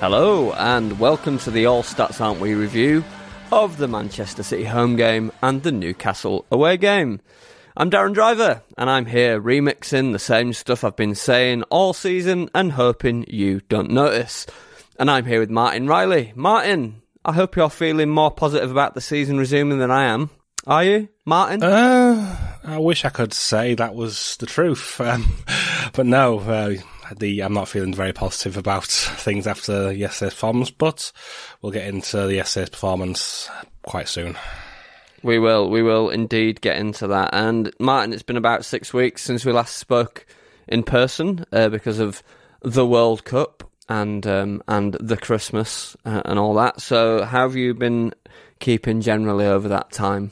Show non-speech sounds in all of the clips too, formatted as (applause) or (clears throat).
Hello, and welcome to the All Stats Aren't We review of the Manchester City home game and the Newcastle away game. I'm Darren Driver, and I'm here remixing the same stuff I've been saying all season and hoping you don't notice. And I'm here with Martin Riley. Martin, I hope you're feeling more positive about the season resuming than I am. Are you, Martin? Uh, I wish I could say that was the truth, (laughs) um, but no. Uh, the I'm not feeling very positive about (laughs) things after yesterday's performance, but we'll get into the yesterday's performance quite soon. We will, we will indeed get into that. And Martin, it's been about six weeks since we last spoke in person uh, because of the World Cup and um, and the Christmas uh, and all that. So, how have you been keeping generally over that time?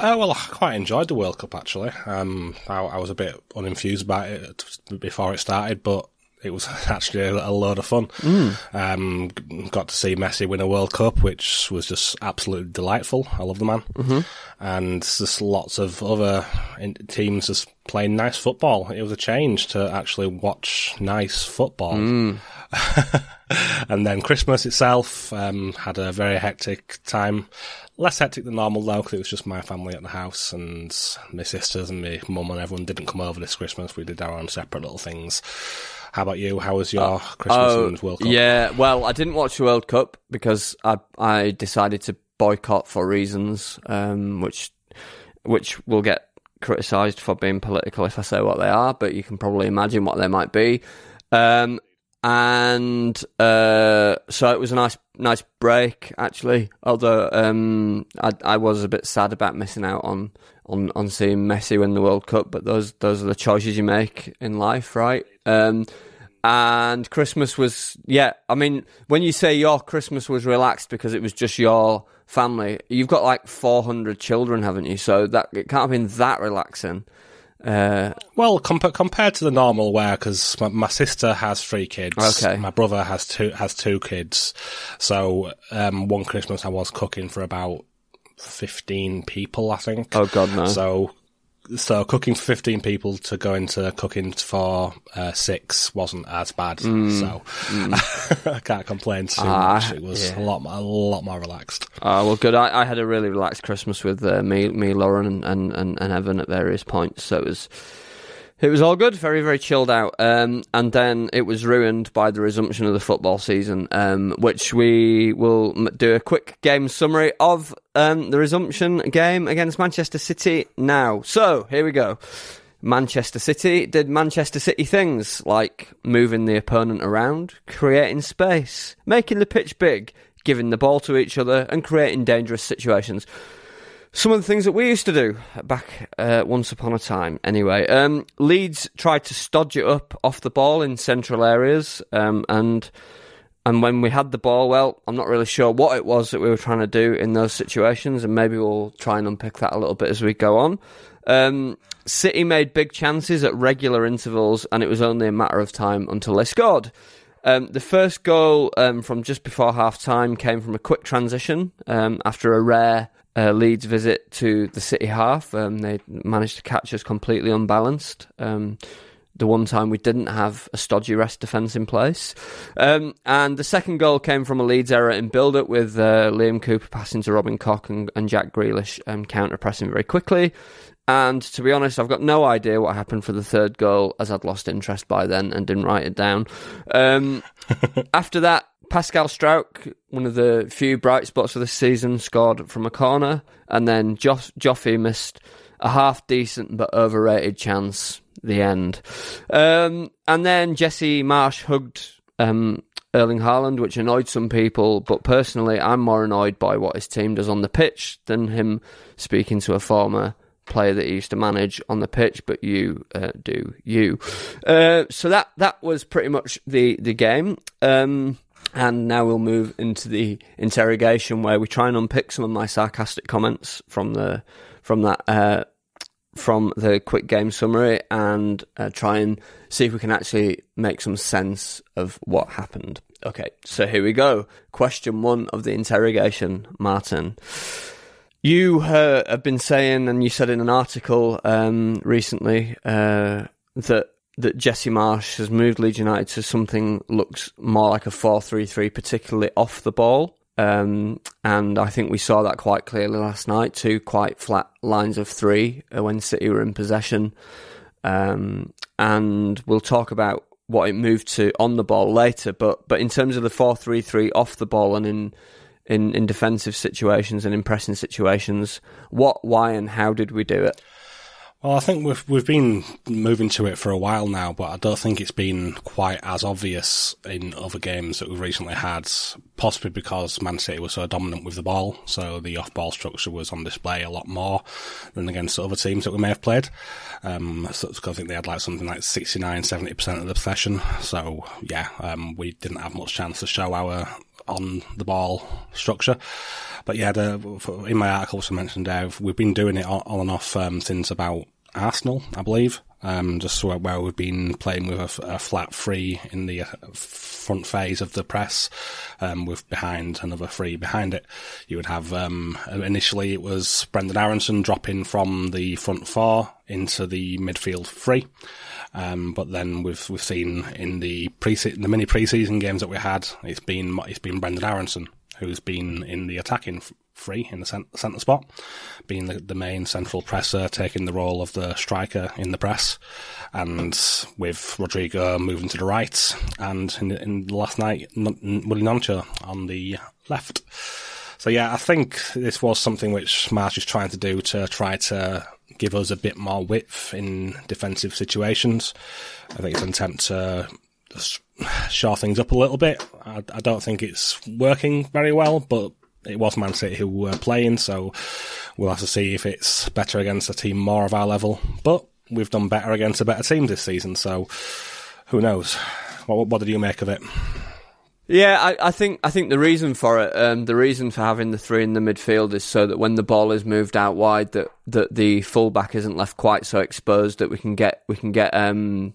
Uh, well, I quite enjoyed the World Cup actually. Um, I, I, was a bit unenthused about it before it started, but it was (laughs) actually a, load of fun. Mm. Um, got to see Messi win a World Cup, which was just absolutely delightful. I love the man, mm-hmm. and just lots of other teams just playing nice football. It was a change to actually watch nice football. Mm. (laughs) and then Christmas itself um, had a very hectic time less hectic than normal though, because it was just my family at the house and my sisters and my mum and everyone didn't come over this Christmas. We did our own separate little things. How about you? How was your uh, Christmas uh, and World Cup? Yeah, well, I didn't watch the World Cup because I I decided to boycott for reasons, um, which which will get criticised for being political if I say what they are, but you can probably imagine what they might be. Um, and uh, so it was a nice nice break actually. Although um, I I was a bit sad about missing out on, on, on seeing Messi win the World Cup, but those those are the choices you make in life, right? Um, and Christmas was yeah. I mean, when you say your Christmas was relaxed because it was just your family, you've got like four hundred children, haven't you? So that it can't have been that relaxing. Uh, well, comp- compared to the normal where because my, my, sister has three kids. Okay. My brother has two has two kids. So um, one Christmas I was cooking for about fifteen people, I think. Oh God, no! So so cooking for 15 people to go into cooking for uh, six wasn't as bad. Mm. So mm. (laughs) I can't complain too uh, much. It was yeah. a lot, a lot more relaxed. Oh well, good. I, I had a really relaxed Christmas with uh, me, me, Lauren, and, and, and Evan at various points. So it was it was all good, very, very chilled out. Um, and then it was ruined by the resumption of the football season, um, which we will do a quick game summary of um, the resumption game against Manchester City now. So, here we go. Manchester City did Manchester City things like moving the opponent around, creating space, making the pitch big, giving the ball to each other, and creating dangerous situations some of the things that we used to do back uh, once upon a time. Anyway, um, Leeds tried to stodge it up off the ball in central areas, um, and and when we had the ball, well, I'm not really sure what it was that we were trying to do in those situations, and maybe we'll try and unpick that a little bit as we go on. Um, City made big chances at regular intervals, and it was only a matter of time until they scored. Um, the first goal um, from just before half time came from a quick transition um, after a rare uh, Leeds visit to the City half. Um, they managed to catch us completely unbalanced. Um, the one time we didn't have a stodgy rest defence in place. Um, and the second goal came from a Leeds error in build up with uh, Liam Cooper passing to Robin Koch and, and Jack Grealish um, counter pressing very quickly. And to be honest, I've got no idea what happened for the third goal as I'd lost interest by then and didn't write it down. Um, (laughs) after that, Pascal Struijk, one of the few bright spots of the season, scored from a corner. And then Joff- Joffy missed a half decent but overrated chance, the end. Um, and then Jesse Marsch hugged um, Erling Haaland, which annoyed some people. But personally, I'm more annoyed by what his team does on the pitch than him speaking to a former player that he used to manage on the pitch, but you uh, do you. Uh, so that that was pretty much the the game. Um, and now we'll move into the interrogation where we try and unpick some of my sarcastic comments from the from that uh, from the quick game summary and uh, try and see if we can actually make some sense of what happened. Okay, so here we go. Question one of the interrogation, Martin. You uh, have been saying, and you said in an article um, recently uh, that that Jesse Marsch has moved Leeds United to something looks more like a four-three-three, particularly off the ball. Um, and I think we saw that quite clearly last night. Two quite flat lines of three uh, when City were in possession. Um, and we'll talk about what it moved to on the ball later. But but in terms of the four-three-three off the ball and in in, in defensive situations and in pressing situations. What, why, and how did we do it? Well, I think we've we've been moving to it for a while now, but I don't think it's been quite as obvious in other games that we've recently had. Possibly because Man City was so dominant with the ball, so the off-ball structure was on display a lot more than against other teams that we may have played. Um, so I think they had like something like 69, 70 percent of the possession. So yeah, um, we didn't have much chance to show our on the ball structure. But yeah, the, in my article, also mentioned there, we've been doing it on and off um, since about Arsenal, I believe. Um, just where, where, we've been playing with a, a, flat three in the uh, front phase of the press, um, with behind another three behind it. You would have um, initially it was Brenden Aaronson dropping from the front four into the midfield three. Um, but then we've we've seen in the pre the mini preseason games that we had, it's been it's been Brenden Aaronson who's been in the attacking free in the centre spot, being the, the main central presser, taking the role of the striker in the press, and with Rodrigo moving to the right, and in, in last night, Willy Gnonto on the left. So yeah, I think this was something which Marsch is trying to do to try to give us a bit more width in defensive situations. I think it's an attempt to shore things up a little bit. I, I, don't think it's working very well, but it was Man City who were playing, so we'll have to see if it's better against a team more of our level. But we've done better against a better team this season, so who knows? What, what did you make of it? Yeah, I, I, think I think the reason for it, um, the reason for having the three in the midfield is so that when the ball is moved out wide, that that the fullback isn't left quite so exposed that we can get we can get um,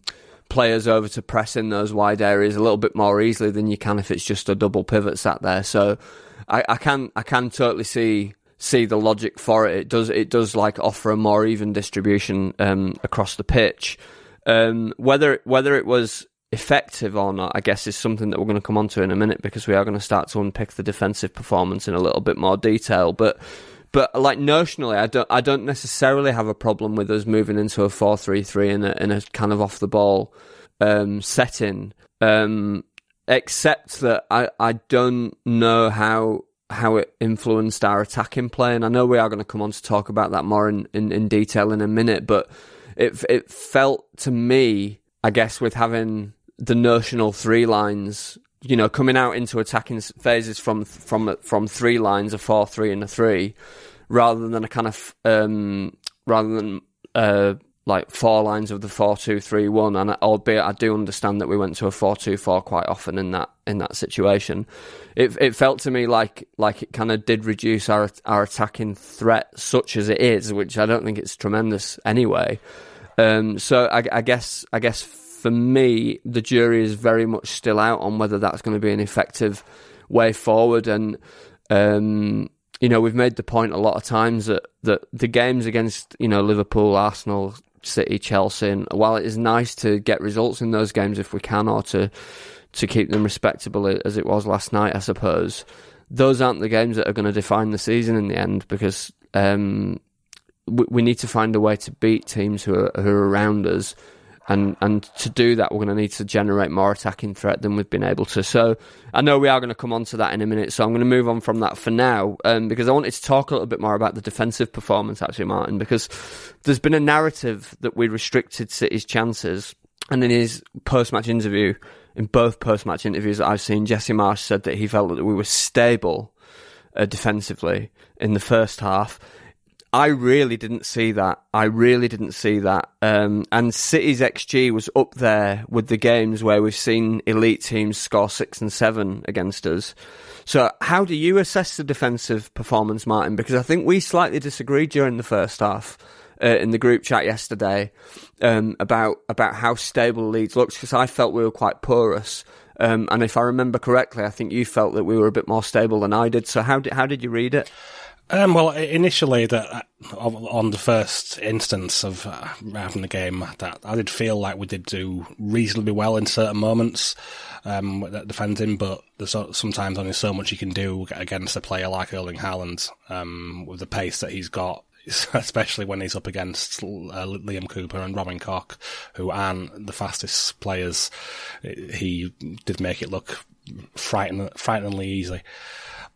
players over to press in those wide areas a little bit more easily than you can if it's just a double pivot sat there. So I, I can I can totally see see the logic for it. It does it does like offer a more even distribution um, across the pitch. Um, whether whether it was effective or not, I guess, is something that we're going to come on to in a minute because we are going to start to unpick the defensive performance in a little bit more detail. But but like notionally, I don't I don't necessarily have a problem with us moving into a four three three in a in a kind of off the ball um, setting, um, except that I I don't know how how it influenced our attacking play, and I know we are going to come on to talk about that more in, in, in detail in a minute, but it it felt to me, I guess, with having the notional three lines, you know, coming out into attacking phases from from from three lines, a four, three, and a three, rather than a kind of um, rather than uh, like four lines of the four, two, three, one. And albeit I do understand that we went to a four, two, four quite often in that in that situation, it it felt to me like like it kind of did reduce our our attacking threat, such as it is, which I don't think it's tremendous anyway. Um, so I, I guess I guess for me, the jury is very much still out on whether that's going to be an effective way forward. And um, you know, we've made the point a lot of times that that the games against you know Liverpool, Arsenal, City, Chelsea, and while it is nice to get results in those games if we can, or to to keep them respectable as it was last night, I suppose. Those aren't the games that are going to define the season in the end because um, we, need to find a way to beat teams who are, who are around us and and to do that, we're going to need to generate more attacking threat than we've been able to. So I know we are going to come on to that in a minute. So I'm going to move on from that for now, um, because I wanted to talk a little bit more about the defensive performance, actually, Martin, because there's been a narrative that we restricted City's chances, and in his post-match interview, in both post-match interviews that I've seen, Jesse Marsch said that he felt that we were stable uh, defensively in the first half. I really didn't see that. I really didn't see that. Um, and City's XG was up there with the games where we've seen elite teams score six and seven against us. So, how do you assess the defensive performance, Martin? Because I think we slightly disagreed during the first half. Uh, in the group chat yesterday, um, about about how stable Leeds looks, because I felt we were quite porous, um, and if I remember correctly, I think you felt that we were a bit more stable than I did. So how did how did you read it? Um, well, initially, that uh, on the first instance of uh, having the game, that I did feel like we did do reasonably well in certain moments um, defending, but there's sometimes only so much you can do against a player like Erling Haaland um, with the pace that he's got. (laughs) Especially when he's up against uh, Liam Cooper and Robin Koch, who aren't the fastest players, he did make it look frighten- frighteningly easy.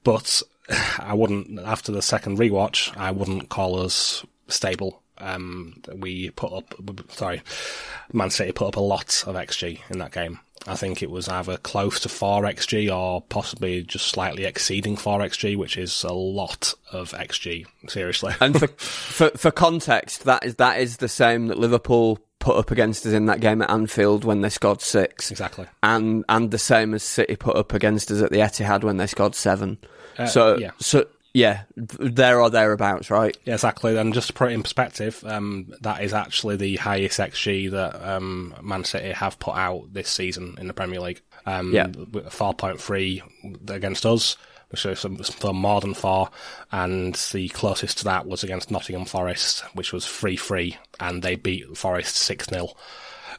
But (sighs) I wouldn't, after the second rewatch, I wouldn't call us stable. Um, we put up, sorry, Man City put up a lot of XG in that game. I think it was either close to 4 XG or possibly just slightly exceeding 4 XG, which is a lot of XG, seriously. and for, (laughs) for, for context, that is, that is the same that Liverpool put up against us in that game at Anfield when they scored six. Exactly. And, and the same as City put up against us at the Etihad when they scored seven. Uh, so, yeah. so yeah, there or thereabouts, right? Yeah, exactly. And just to put it in perspective, um, that is actually the highest XG that um, Man City have put out this season in the Premier League. Um, yeah, four point three against us, which is for more than four, and the closest to that was against Nottingham Forest, which was three three, and they beat Forest six 0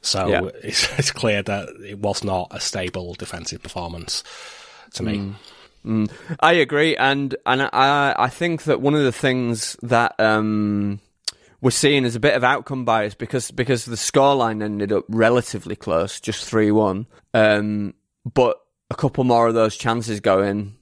So yeah. it's, (laughs) it's clear that it was not a stable defensive performance to me. Mm. Mm, I agree, and and I I think that one of the things that um, we're seeing is a bit of outcome bias because because the scoreline ended up relatively close, just three one, um, but a couple more of those chances go in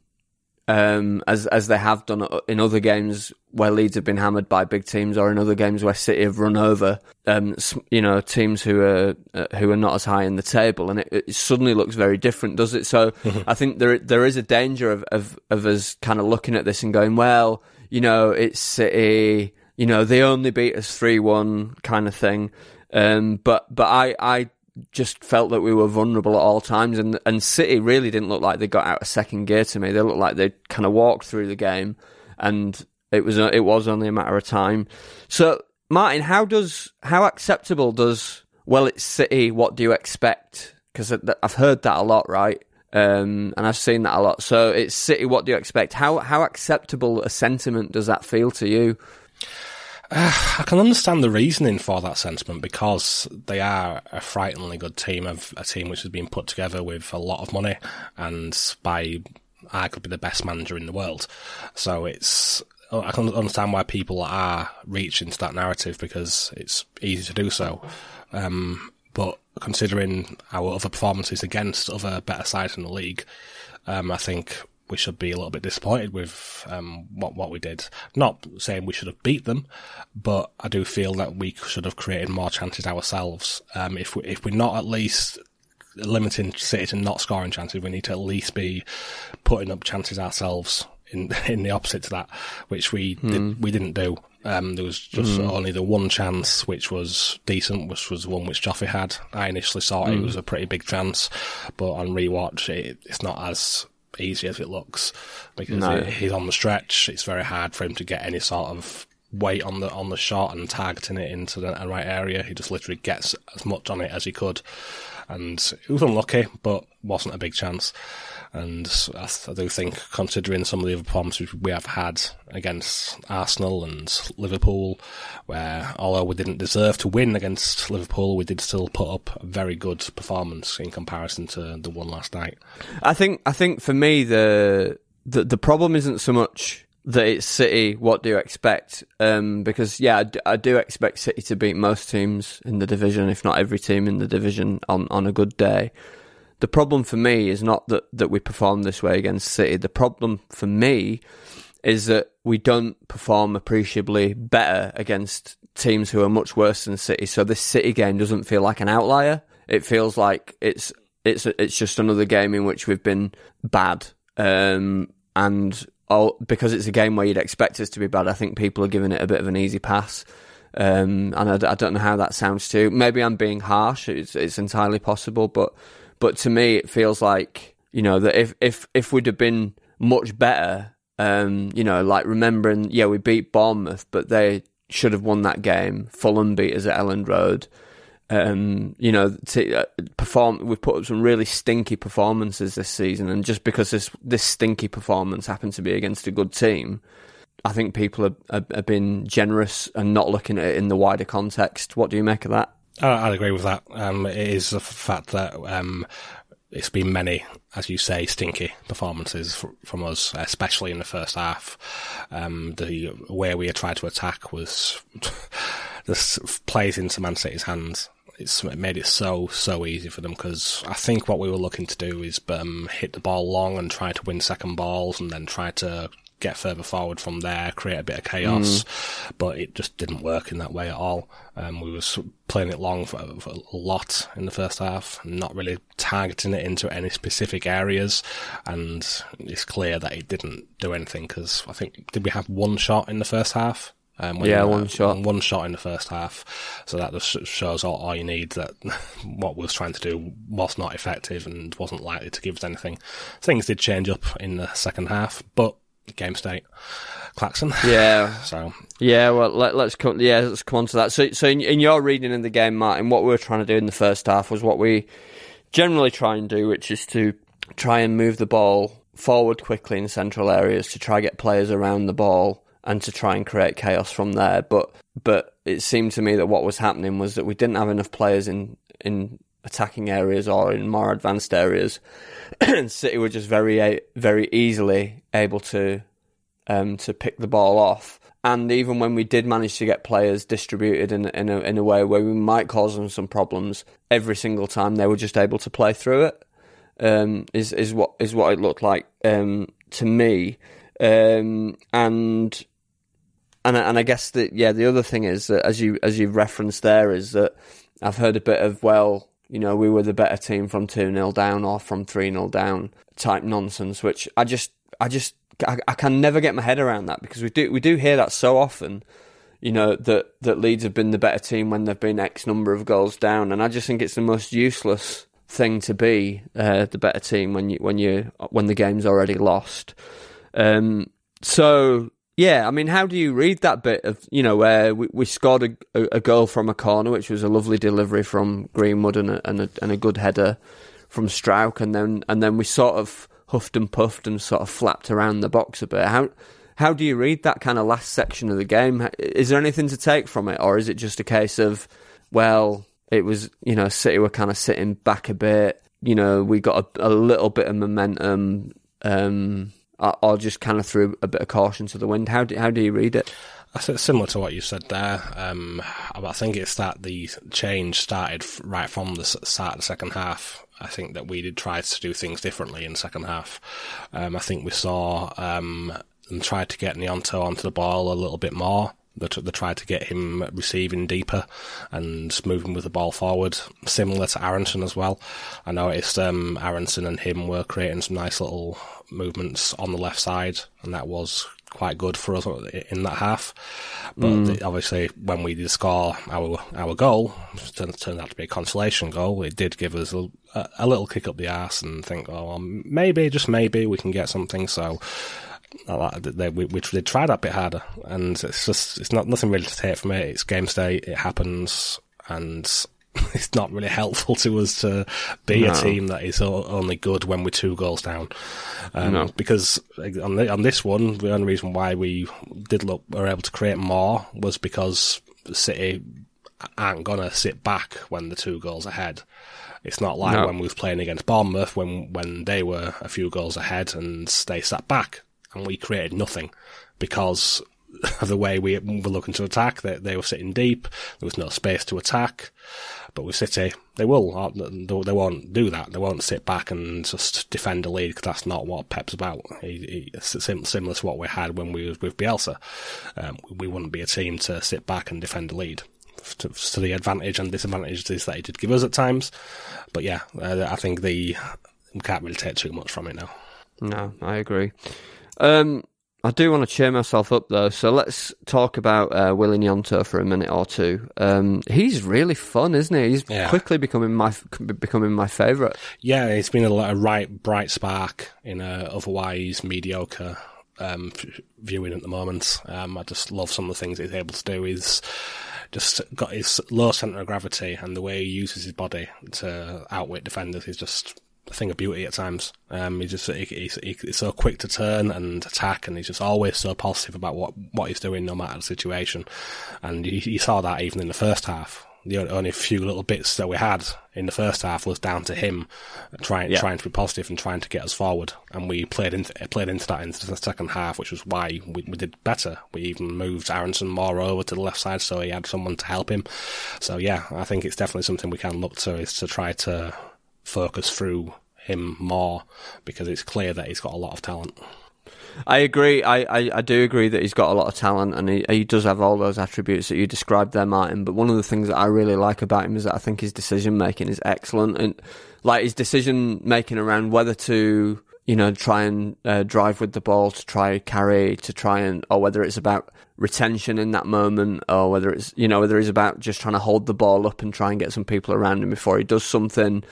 um, as as they have done in other games where Leeds have been hammered by big teams, or in other games where City have run over, um, you know, teams who are uh, who are not as high in the table, and it, it suddenly looks very different, does it? So (laughs) I think there there is a danger of, of of us kind of looking at this and going, well, you know, it's City, you know, they only beat us three one kind of thing. Um, but but I I just felt that we were vulnerable at all times, and and City really didn't look like they got out of second gear to me. They looked like they kind of walked through the game, and it was it was only a matter of time. So, Martin, how does how acceptable does well it's City? What do you expect? Because I've heard that a lot, right? Um, and I've seen that a lot. So it's City. What do you expect? How how acceptable a sentiment does that feel to you? Uh, (sighs) I can understand the reasoning for that sentiment because they are a frighteningly good team, of a team which has been put together with a lot of money and by I could be the best manager in the world. So it's I can understand why people are reaching to that narrative because it's easy to do so. Um, but considering our other performances against other better sides in the league, um, I think we should be a little bit disappointed with um, what what we did. Not saying we should have beat them, but I do feel that we should have created more chances ourselves. Um, if we if we're not at least limiting City to not scoring chances, we need to at least be putting up chances ourselves. In (laughs) in the opposite to that, which we mm. did, hmm. we didn't do. Um, there was just mm. only the one chance which was decent, which was the one which Joffy had. I initially thought mm. it hmm. was a pretty big chance, but on rewatch, it, it's not as easy as it looks because no. he's on the stretch. It's very hard for him to get any sort of weight on the on the shot and targeting it into the right area. He just literally gets as much on it as he could, and it was unlucky, but wasn't a big chance. And I, do think, considering some of the other problems we have had against Arsenal and Liverpool, where although we didn't deserve to win against Liverpool, we did still put up a very good performance in comparison to the one last night. I think I think for me the the, the problem isn't so much that it's City. What do you expect? Um, because yeah, I do, I do expect City to beat most teams in the division, if not every team in the division, on on a good day. The problem for me is not that, that we perform this way against City. The problem for me is that we don't perform appreciably better against teams who are much worse than City. So this City game doesn't feel like an outlier. It feels like it's it's it's just another game in which we've been bad. Um, and all, because it's a game where you'd expect us to be bad, I think people are giving it a bit of an easy pass. Um, and I, I, don't know how that sounds too. Maybe I'm being harsh. It's, it's entirely possible, but but to me, it feels like you know that if if if we'd have been much better, um, you know, like remembering, yeah, we beat Bournemouth, but they should have won that game. Fulham beat us at Elland Road. Um, you know, to, uh, perform. We've put up some really stinky performances this season, and just because this this stinky performance happened to be against a good team, I think people have, have, have been generous and not looking at it in the wider context. What do you make of that? I'd agree with that. Um, it is a fact that um, it's been many, as you say, stinky performances from us, especially in the first half. Um, the way we had tried to attack was (laughs) this plays into Man City's hands. It's made it so so easy for them because I think what we were looking to do is um, hit the ball long and try to win second balls and then try to get further forward from there, create a bit of chaos. Mm. But it just didn't work in that way at all. Um, we were playing it long for, for, a lot in the first half, not really targeting it into any specific areas. And it's clear that it didn't do anything because I think, did we have one shot in the first half? Um, yeah, one shot. One shot in the first half. So that just shows all, all you need that (laughs) what we was trying to do was not effective and wasn't likely to give us anything. Things did change up in the second half, but game state. Claxon. Yeah. (laughs) so. Yeah. Well, let, us come. Yeah, let's come on to that. So, so in, in, your reading in the game, Martin, what we were trying to do in the first half was what we generally try and do, which is to try and move the ball forward quickly in central areas to try and get players around the ball and to try and create chaos from there. But but it seemed to me that what was happening was that we didn't have enough players in in attacking areas or in more advanced areas. (clears throat) and City were just very very easily able to um, to pick the ball off. And even when we did manage to get players distributed in in a, in a way where we might cause them some problems, every single time they were just able to play through it. Um, is is what is what it looked like um, to me. Um, and and and I guess that yeah, the other thing is that as you as you referenced there is that I've heard a bit of well, you know, we were the better team from 2 0 down or from 3 0 down type nonsense, which I just, I just, I, I, can never get my head around that because we do, we do hear that so often, you know, that, that Leeds have been the better team when they've been X number of goals down. And I just think it's the most useless thing to be uh, the better team when you, when you, when the game's already lost. Um, so yeah, I mean, how do you read that bit of you know where we, we scored a, a, goal from a corner, which was a lovely delivery from Greenwood and a, and a, and a good header from Struijk, and then and then we sort of huffed and puffed and sort of flapped around the box a bit. How how do you read that kind of last section of the game? Is there anything to take from it, or is it just a case of well, it was you know City were kind of sitting back a bit. You know, we got a, a little bit of momentum. Um, or just kind of threw a bit of caution to the wind? How do, how do you read it? I think Similar to what you said there, um, I think it's that the change started right from the start of the second half. I think that we did try to do things differently in second half. Um, I think we saw um, and tried to get Gnonto onto the ball a little bit more. They, they tried to get him receiving deeper and moving with the ball forward, similar to Aaronson as well. I noticed um, Aaronson and him were creating some nice little movements on the left side, and that was quite good for us in that half. But mm. the, obviously, when we did score our our goal, it turned, turned, out to be a consolation goal. It did give us a, a little kick up the ass and think, oh, well, maybe, just maybe, we can get something. So they, we, we, they tried that bit harder, and it's just it's not nothing really to take from it. It's game state, it happens, and (laughs) it's not really helpful to us to be no. a team that is only good when we're two goals down. Um, no. Because on, the, on this one, the only reason why we did look were able to create more was because City aren't gonna sit back when the two goals ahead. It's not like no. when we was playing against Bournemouth when when they were a few goals ahead and they sat back and we created nothing because (laughs) of the way we were looking to attack. They, they were sitting deep. There was no space to attack. But with City, they will. They won't do that. They won't sit back and just defend the lead because that's not what Pep's about. Similar to what we had when we was with Bielsa. Um, we wouldn't be a team to sit back and defend the lead. To, to, the advantage and disadvantages that he did give us at times. But yeah, uh, I think the we can't really take too much from it now. No, I agree. Um, I do want to cheer myself up though, so let's talk about uh, Willy Gnonto for a minute or two. Um, he's really fun, isn't he? He's yeah. quickly becoming my becoming my favourite. Yeah, it's been a, a right bright spark in a otherwise mediocre um, viewing at the moment. Um, I just love some of the things he's able to do. He's just got his low centre of gravity and the way he uses his body to outwit defenders is just a thing of beauty at times. Um, he's just he, he's, he's so quick to turn and attack, and he's just always so positive about what what he's doing, no matter the situation. And you, you saw that even in the first half. The only few little bits that we had in the first half was down to him trying yeah. trying to be positive and trying to get us forward, and we played into played into that into the second half, which was why we, we did better. We even moved Aaronson more over to the left side, so he had someone to help him. So yeah, I think it's definitely something we can look to is to try to focus through him more because it's clear that he's got a lot of talent. I agree. I, I, I, do agree that he's got a lot of talent and he, he does have all those attributes that you described there, Martin. But one of the things that I really like about him is that I think his decision making is excellent. And like his decision making around whether to, you know, try and uh, drive with the ball, to try carry, to try and, or whether it's about retention in that moment, or whether it's, you know, whether it's about just trying to hold the ball up and try and get some people around him before he does something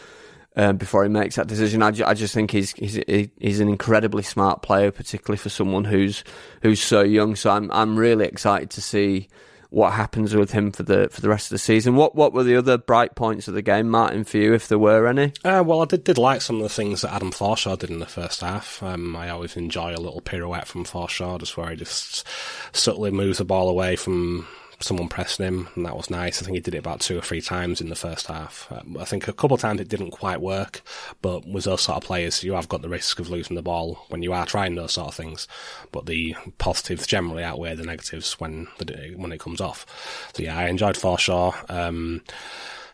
um, before he makes that decision. I, ju- I just think he's, he's he's an incredibly smart player, particularly for someone who's who's so young. So I'm I'm really excited to see what happens with him for the for the rest of the season. What what were the other bright points of the game, Martin, for you, if there were any? Uh, well, I did, did like some of the things that Adam Forshaw did in the first half. Um, I always enjoy a little pirouette from Forshaw, just where he just subtly moves the ball away from someone pressed him, and that was nice. I think he did it about two or three times in the first half. Um, I think a couple of times it didn't quite work, but with those sort of players, you have got the risk of losing the ball when you are trying those sort of things. But the positives generally outweigh the negatives when the, when it comes off. So yeah, I enjoyed Forshaw. Um,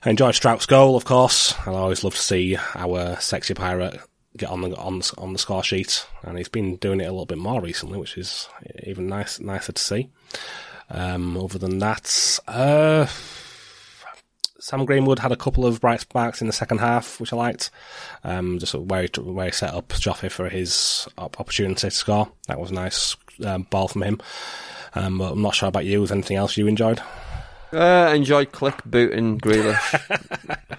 I enjoyed Struijk's goal, of course. I always love to see our sexy pirate get on the on the, on the score sheet, and he's been doing it a little bit more recently, which is even nice nicer to see. Um, other than that, uh, Sam Greenwood had a couple of bright sparks in the second half, which I liked. Um, just where he, where he set up Joffe for his opportunity to score. That was a nice um, ball from him. Um, but I'm not sure about you. Was anything else you enjoyed? Uh, I enjoyed Klich booting Grealish. (laughs)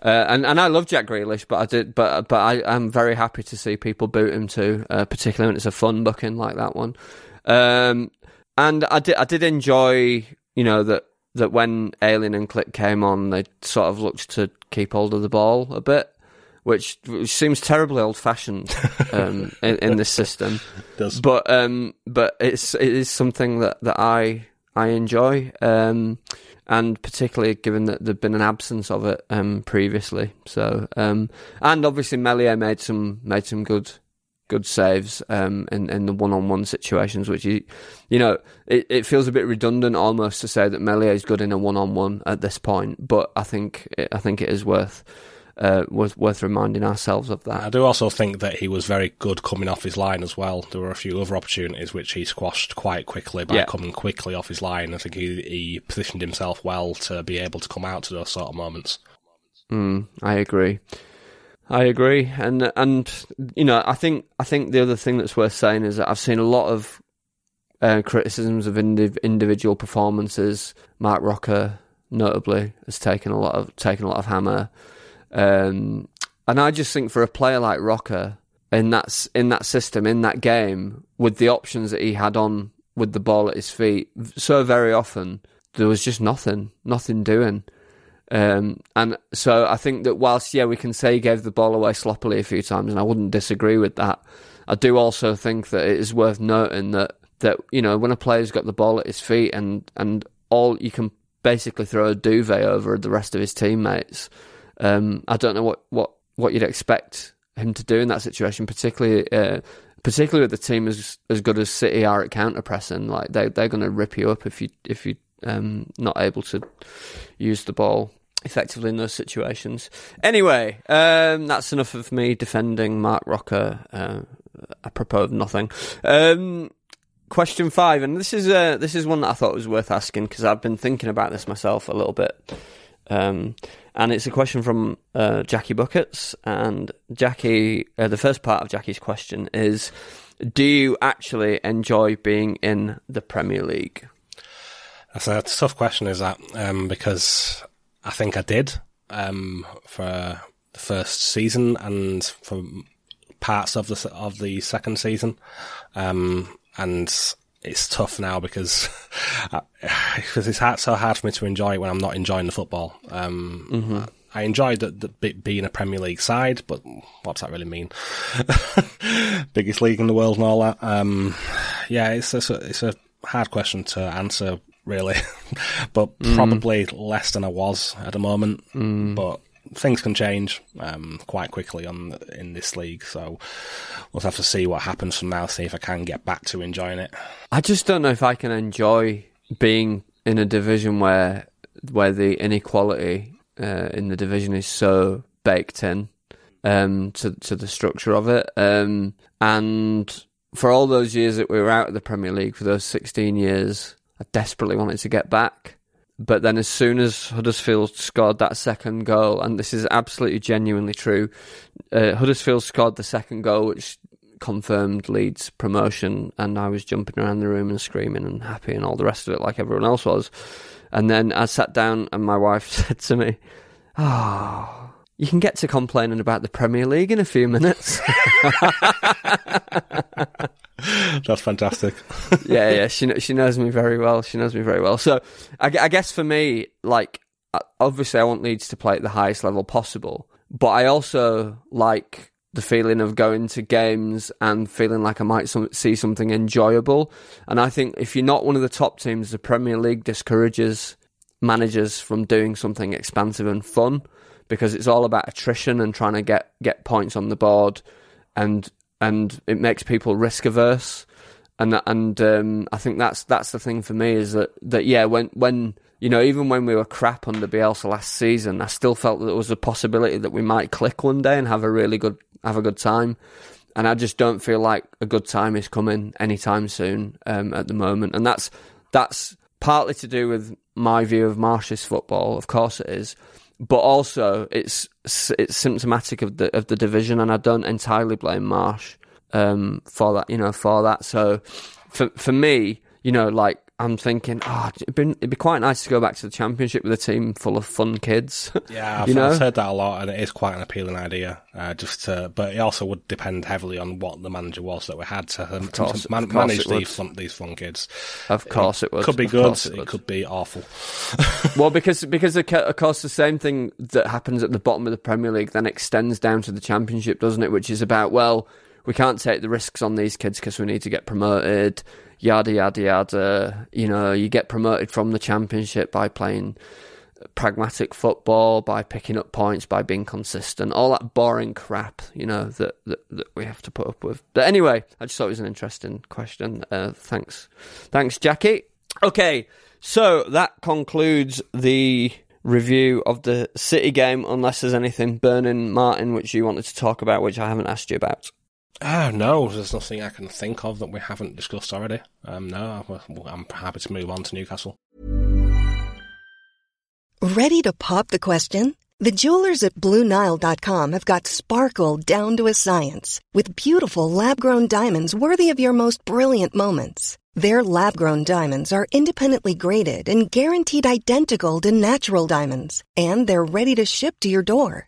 Uh, and and I love Jack Grealish, but I did, but but I am very happy to see people boot him too, uh, particularly when it's a fun booking like that one. Um, and I did I did enjoy you know that that when Alien and Klich came on, they sort of looked to keep hold of the ball a bit, which, which seems terribly old fashioned (laughs) um, in, in, this system. It but um, but it's it is something that, that I I enjoy, um, and particularly given that there'd been an absence of it um, previously. So um, and obviously Meslier made some made some good good saves um, in in the one on one situations, which you you know it, it feels a bit redundant almost to say that Meslier is good in a one on one at this point, but I think it, I think it is worth. Uh, was worth reminding ourselves of that. I do also think that he was very good coming off his line as well. There were a few other opportunities which he squashed quite quickly by yeah. coming quickly off his line. I think he, he positioned himself well to be able to come out to those sort of moments. Mm, I agree. I agree, and and you know, I think I think the other thing that's worth saying is that I've seen a lot of uh, criticisms of indiv- individual performances. Marc Roca, notably, has taken a lot of taken a lot of hammer, um, and I just think for a player like Roca in that in that system in that game with the options that he had on with the ball at his feet so very often there was just nothing nothing doing um, and so I think that whilst yeah we can say he gave the ball away sloppily a few times and I wouldn't disagree with that I do also think that it is worth noting that that you know when a player's got the ball at his feet and and all you can basically throw a duvet over the rest of his teammates um, I don't know what, what, what you'd expect him to do in that situation, particularly uh, particularly with the team as as good as City are at counter pressing. Like they they're going to rip you up if you if you um not able to use the ball effectively in those situations. Anyway, um, that's enough of me defending Marc Roca. Uh, apropos of nothing. Um, question five, and this is uh, this is one that I thought was worth asking because I've been thinking about this myself a little bit. Um, and it's a question from uh, Jackie Buckets. And Jackie, uh, the first part of Jackie's question is Do you actually enjoy being in the Premier League? That's a tough question, is that? Um, because I think I did um, for the first season and for parts of the of the second season. Um, and it's tough now because (laughs) (sighs) because it's hard, so hard for me to enjoy it when I'm not enjoying the football. Um, mm-hmm. I enjoyed the, the, being a Premier League side, but what's that really mean? (laughs) Biggest league in the world and all that. Um, yeah, it's a, it's a hard question to answer, really, (laughs) but mm. probably less than I was at the moment. Mm. But things can change um, quite quickly on in this league. So we'll have to see what happens from now. See if I can get back to enjoying it. I just don't know if I can enjoy being in a division where where the inequality uh, in the division is so baked in um, to to the structure of it. Um, and for all those years that we were out of the Premier League, for those sixteen years, I desperately wanted to get back. But then, as soon as Huddersfield scored that second goal, and this is absolutely genuinely true, uh, Huddersfield scored the second goal, which confirmed Leeds promotion, and I was jumping around the room and screaming and happy and all the rest of it, like everyone else was. And then I sat down, and my wife (laughs) said to me, "Oh, you can get to complaining about the Premier League in a few minutes." (laughs) (laughs) That's fantastic. (laughs) yeah, yeah. She (laughs) she knows me very well. She knows me very well. So I, I guess for me, like uh, obviously, I want Leeds to play at the highest level possible, but I also like the feeling of going to games and feeling like I might some, see something enjoyable. And I think if you're not one of the top teams, the Premier League discourages managers from doing something expansive and fun because it's all about attrition and trying to get get points on the board and and it makes people risk averse. And and um, I think that's that's the thing for me is that, that yeah when when you know even when we were crap under Bielsa last season, I still felt that there was a possibility that we might click one day and have a really good have a good time. And I just don't feel like a good time is coming anytime soon um, at the moment. And that's that's partly to do with my view of Marsch's football. Of course, it is but also it's it's symptomatic of the of the division, and I don't entirely blame Marsch um, for that. You know, for that. So for for me, you know, like I'm thinking, oh, it'd, it'd be quite nice to go back to the championship with a team full of fun kids. (laughs) Yeah, I've, you know? I've heard that a lot, and it is quite an appealing idea. Uh, just, to, but it also would depend heavily on what the manager was that we had to, um, course, to man- manage these fun, these fun kids. Of course, it, it would. Could be of good. It, it, could be awful. (laughs) well, because because of course the same thing that happens at the bottom of the Premier League then extends down to the Championship, doesn't it? Which is about well, we can't take the risks on these kids because we need to get promoted yada yada yada. You know, you get promoted from the championship by playing pragmatic football, by picking up points, by being consistent, all that boring crap, you know, that that, that we have to put up with. But anyway, I just thought it was an interesting question. Uh, thanks, thanks, Jackie. Okay, so that concludes the review of the City game, unless there's anything burning, Martin, which you wanted to talk about, which I haven't asked you about. Ah, no, there's nothing I can think of that we haven't discussed already. Um, no, I'm happy to move on to Newcastle. Ready to pop the question? The jewelers at BlueNile.com have got sparkle down to a science with beautiful lab grown diamonds worthy of your most brilliant moments. Their lab grown diamonds are independently graded and guaranteed identical to natural diamonds, and they're ready to ship to your door.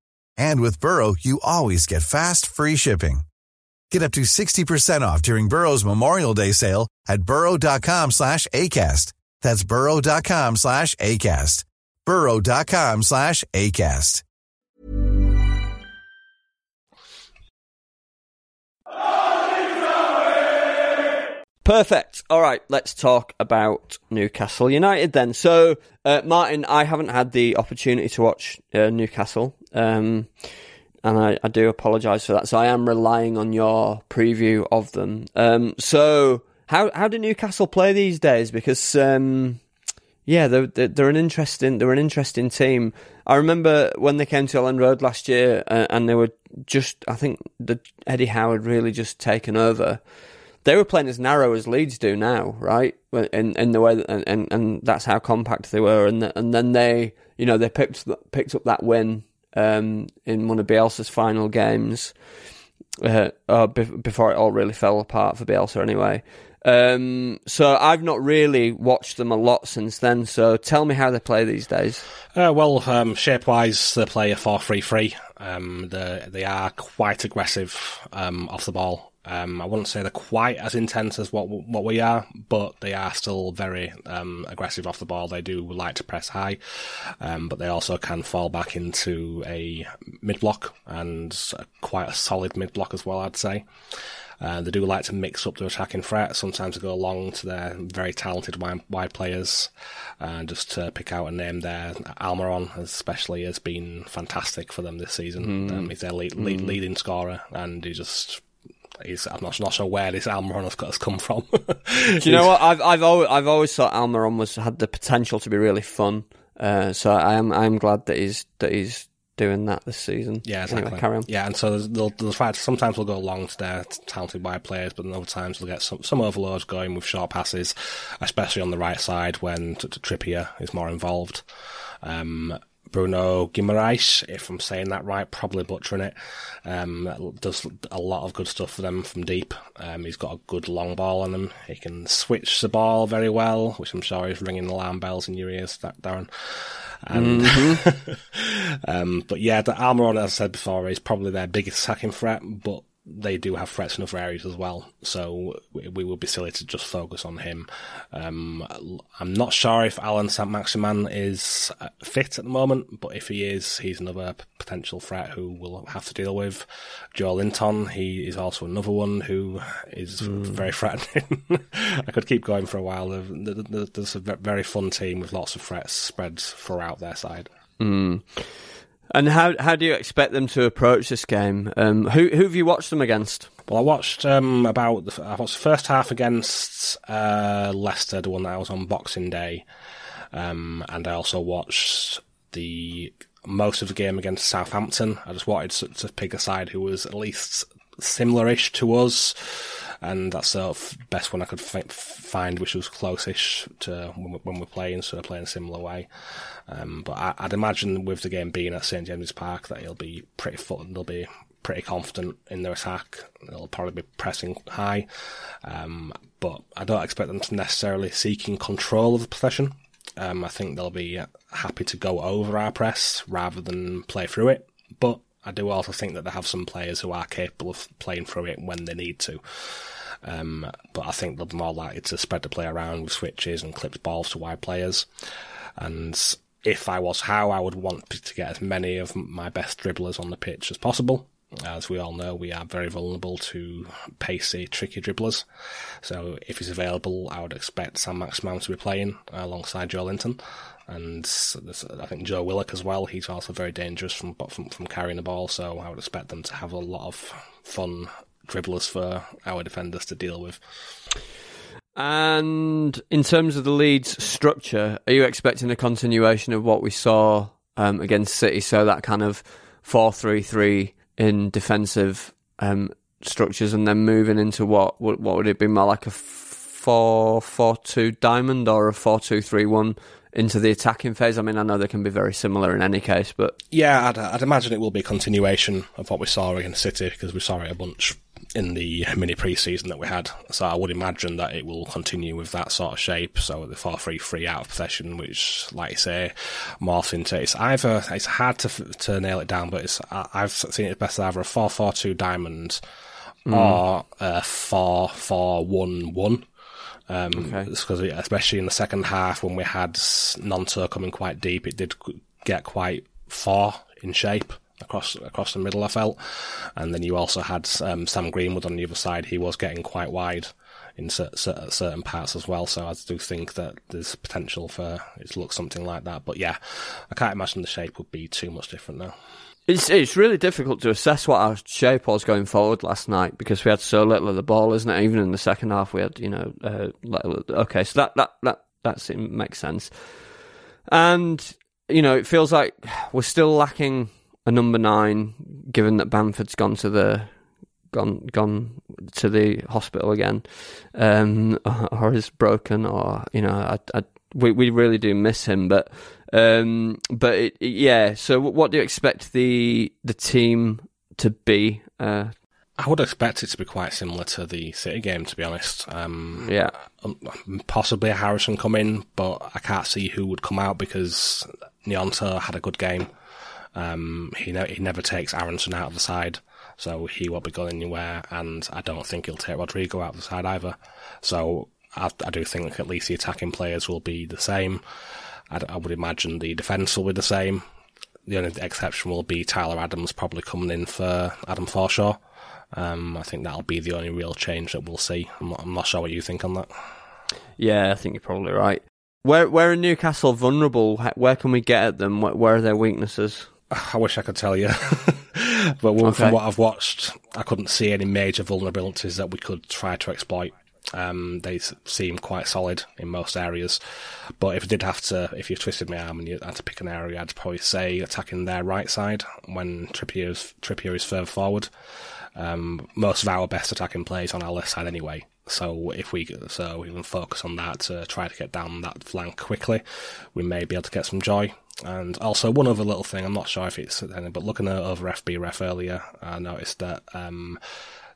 And with Burrow, you always get fast, free shipping. Get up to 60% off during Burrow's Memorial Day sale at burrow.com slash ACAST. That's burrow.com slash ACAST. burrow.com slash ACAST. Perfect. All right, let's talk about Newcastle United then. So, uh, Martin, I haven't had the opportunity to watch uh, Newcastle, um, and I, I do apologise for that. So, I am relying on your preview of them. Um, so, how how do Newcastle play these days? Because um, yeah, they're, they're an interesting they're an interesting team. I remember when they came to Elland Road last year, uh, and they were just I think the Eddie Howe had really just taken over they were playing as narrow as Leeds do now, right? In in the way that, and, and and that's how compact they were, and and then they you know they picked picked up that win um, in one of Bielsa's final games, uh, uh, before it all really fell apart for Bielsa anyway. Um, so I've not really watched them a lot since then. So tell me how they play these days. Uh, well, um, shape wise, they play a 4 3 3. Um, they are quite aggressive um, off the ball. Um, I wouldn't say they're quite as intense as what what we are, but they are still very um, aggressive off the ball. They do like to press high, um, but they also can fall back into a mid block and quite a solid mid block as well. I'd say. Uh, they do like to mix up their attacking threat. Sometimes they go along to their very talented wide, wide players. Uh, just to pick out a name there, Almiron especially has been fantastic for them this season. Mm. Um, he's their lead, lead, mm. leading scorer, and he just He's, I'm not, not sure where this Almiron has, has come from. (laughs) Do you know what? I've I've always I've always thought Almiron was had the potential to be really fun. Uh, so I am I am glad that he's that he's doing that this season. Yeah, exactly. Anyway, carry on. Yeah, and so they'll, they'll try to, sometimes they'll go long to their talented wide players, but then other times they'll get some, some overloads going with short passes, especially on the right side when t- t- Trippier is more involved. Um, Bruno Guimaraes, if I'm saying that right, probably butchering it. Um, does a lot of good stuff for them from deep. Um, he's got a good long ball on him. He can switch the ball very well, which I'm sure is ringing the alarm bells in your ears, Darren. And, mm-hmm. (laughs) um, but yeah, the Almiron, as I said before, is probably their biggest attacking threat, but they do have threats in other areas as well. So we, would be silly to just focus on him. Um, I'm not sure if Alan Saint-Maximin is uh, fit at the moment, but if he is, he's another potential threat who we'll have to deal with. Joelinton, he is also another one who is mm. very (laughs) threatening. I could keep going for a while. There's a very fun team with lots of threats spread throughout their side. Mm. And how how do you expect them to approach this game? Um, who who have you watched them against? Well, I watched um, about the, I watched the first half against uh, Leicester, the one that I was on Boxing Day, um, and I also watched the most of the game against Southampton. I just wanted to, to pick a side who was at least similar-ish to us and that's the best one I could f- find, which was closish to when, when we're playing, so they're playing a similar way. Um, but I, would imagine with the game being at St James's Park that he'll be pretty foot, they'll be pretty confident in their attack. They'll probably be pressing high, um, but I don't expect them to necessarily seeking control of the possession. Um, I think they'll be happy to go over our press rather than play through it. But I do also think that they have some players who are capable of playing through it when they need to. Um, but I think they're more likely to spread the play around with switches and clipped balls to wide players. And if I was Howe, I would want to get as many of my best dribblers on the pitch as possible. As we all know, we are very vulnerable to pacey, tricky dribblers. So if he's available, I would expect Saint-Maximin to be playing alongside Joelinton. And I think Joe Willock as well. He's also very dangerous from, from from carrying the ball. So I would expect them to have a lot of fun dribblers for our defenders to deal with. And in terms of the Leeds structure, are you expecting a continuation of what we saw um, against City? So that kind of four three three in defensive um, structures and then moving into what what, what would it be more like a four four two diamond or a four two three one into the attacking phase? I mean, I know they can be very similar in any case, but yeah, I'd, I'd imagine it will be a continuation of what we saw against City because we saw it a bunch in the mini pre-season that we had. So I would imagine that it will continue with that sort of shape. So the 4-3-3 out of possession, which, like you say, morphs into it's either it's hard to to nail it down, but it's I've seen it best either a 4-4-2 diamond mm. or a 4-4-1-1. Um, okay. because especially in the second half when we had Gnonto coming quite deep, it did get quite far in shape across across the middle. I felt, and then you also had um, Sam Greenwood on the other side. He was getting quite wide in certain parts as well. So I do think that there's potential for it to look something like that. But yeah, I can't imagine the shape would be too much different now. It's it's really difficult to assess what our shape was going forward last night because we had so little of the ball, isn't it? Even in the second half, we had you know uh, okay, so that that that that makes sense, and you know it feels like we're still lacking a number nine, given that Bamford's gone to the gone gone to the hospital again, um, (laughs) or is broken, or you know, I, I, we we really do miss him. But um, but it, yeah. So what do you expect the the team to be? Uh, I would expect it to be quite similar to the City game, to be honest. Um, yeah, um, possibly a Harrison come in, but I can't see who would come out because Gnonto had a good game. Um, he ne- he never takes Aaronson out of the side, so he won't be going anywhere, and I don't think he'll take Rodrigo out of the side either. So I, I do think at least the attacking players will be the same. I, I would imagine the defence will be the same. The only exception will be Tyler Adams probably coming in for Adam Forshaw. Um, I think that'll be the only real change that we'll see. I'm not, I'm not sure what you think on that. Yeah, I think you're probably right. Where where are Newcastle vulnerable? Where can we get at them? Where are their weaknesses? I wish I could tell you, (laughs) but okay. from what I've watched, I couldn't see any major vulnerabilities that we could try to exploit. Um, they seem quite solid in most areas, but if I did have to, if you twisted my arm and you had to pick an area, I'd probably say attacking their right side when Trippier is, Trippier is further forward. Um, most of our best attacking plays on our left side anyway. So if we so we can focus on that to try to get down that flank quickly, we may be able to get some joy. And also one other little thing, I'm not sure if it's but looking over FBref earlier, I noticed that um,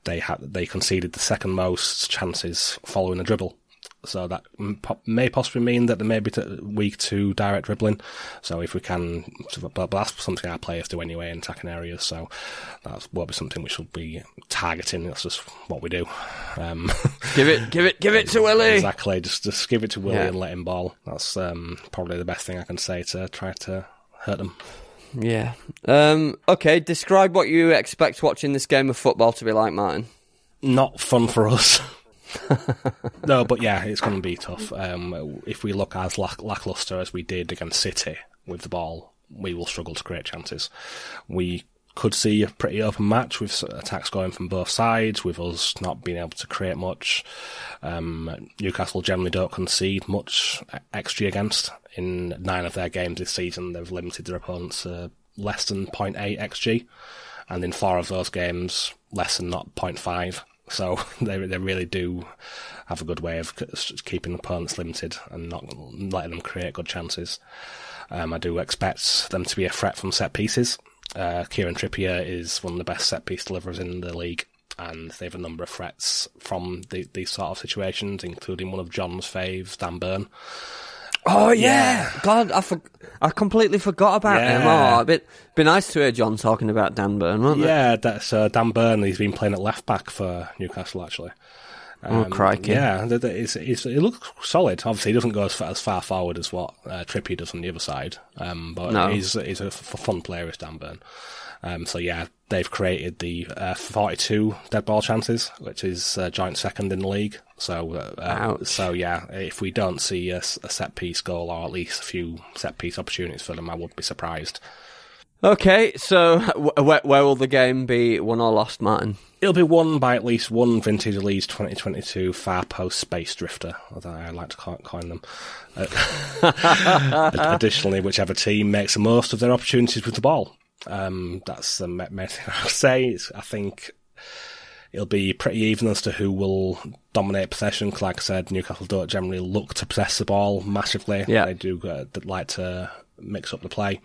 they had they conceded the second most chances following a dribble. So that may possibly mean that they may be weak to direct dribbling. So if we can, but that's something our players do anyway in attacking areas. So that will be something we should be targeting. That's just what we do. Um, (laughs) give it, give it, give it to Willie. Exactly. Just, just give it to Willie yeah. and let him ball. That's um, probably the best thing I can say to try to hurt them. Yeah. Um, okay. Describe what you expect watching this game of football to be like, Martin. Not fun for us. (laughs) no, but yeah, it's going to be tough. Um, if we look as lack- lackluster as we did against City with the ball, we will struggle to create chances. We could see a pretty open match with attacks going from both sides, with us not being able to create much. Um, Newcastle generally don't concede much XG against. In nine of their games this season, they've limited their opponents to less than 0.8 XG, and in four of those games, less than not 0.5. So (laughs) they they really do have a good way of keeping opponents limited and not letting them create good chances. Um, I do expect them to be a threat from set pieces. Uh, Kieran Trippier is one of the best set piece deliverers in the league, and they have a number of threats from the, these sort of situations, including one of John's faves, Dan Burn. Oh yeah. yeah. God, I for, I completely forgot about yeah. him. Oh, it'd be, be nice to hear John talking about Dan Burn, wouldn't it? Yeah, that's uh, Dan Burn. He's been playing at left back for Newcastle actually. Oh, um, oh crikey! Yeah, it's, it's, it looks solid. Obviously, he doesn't go as far, as far forward as what uh, Trippier does on the other side, um, but no. he's he's a fun player, is Dan Burn. Um, so yeah, they've created the uh, 42 dead ball chances, which is uh, joint second in the league. So, uh, so yeah, if we don't see a, a, set piece goal or at least a few set piece opportunities for them, I would be surprised. Okay, so (laughs) where, where will the game be won or lost, Martin? It'll be won by at least one Vintage Leeds 2022 Far Post Space Drifter, as I like to coin them. Uh, (laughs) additionally, whichever team makes the most of their opportunities with the ball. Um, that's the main thing (laughs) I'll say. It's, I think it'll be pretty even as to who will dominate possession. Like I said, Newcastle don't generally look to possess the ball massively. Yeah. They do uh, like to mix up the play.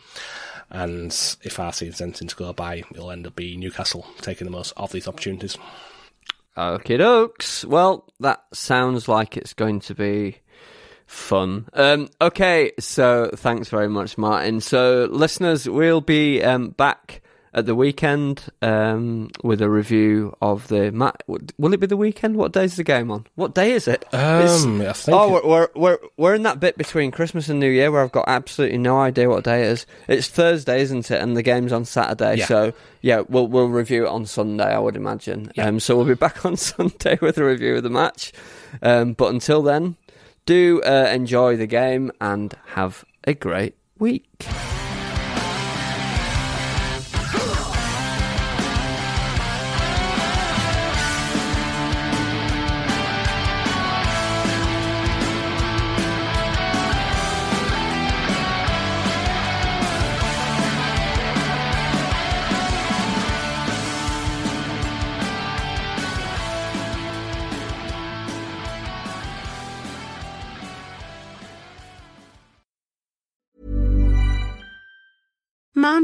And if RC is anything to go by, it'll end up being Newcastle taking the most of these opportunities. Okay, dokes. Well, that sounds like it's going to be fun. Um, okay, so thanks very much, Martin. So, listeners, we'll be um, back at the weekend um, with a review of the match. Will it be the weekend? What day is the game on? What day is it? Um, I think oh, we're, we're we're we're in that bit between Christmas and New Year where I've got absolutely no idea what day it is. It's Thursday, isn't it? And the game's on Saturday. Yeah. So yeah, we'll we'll review it on Sunday, I would imagine. Um, so we'll be (laughs) back on Sunday with a review of the match. Um, but until then, do uh, enjoy the game and have a great week.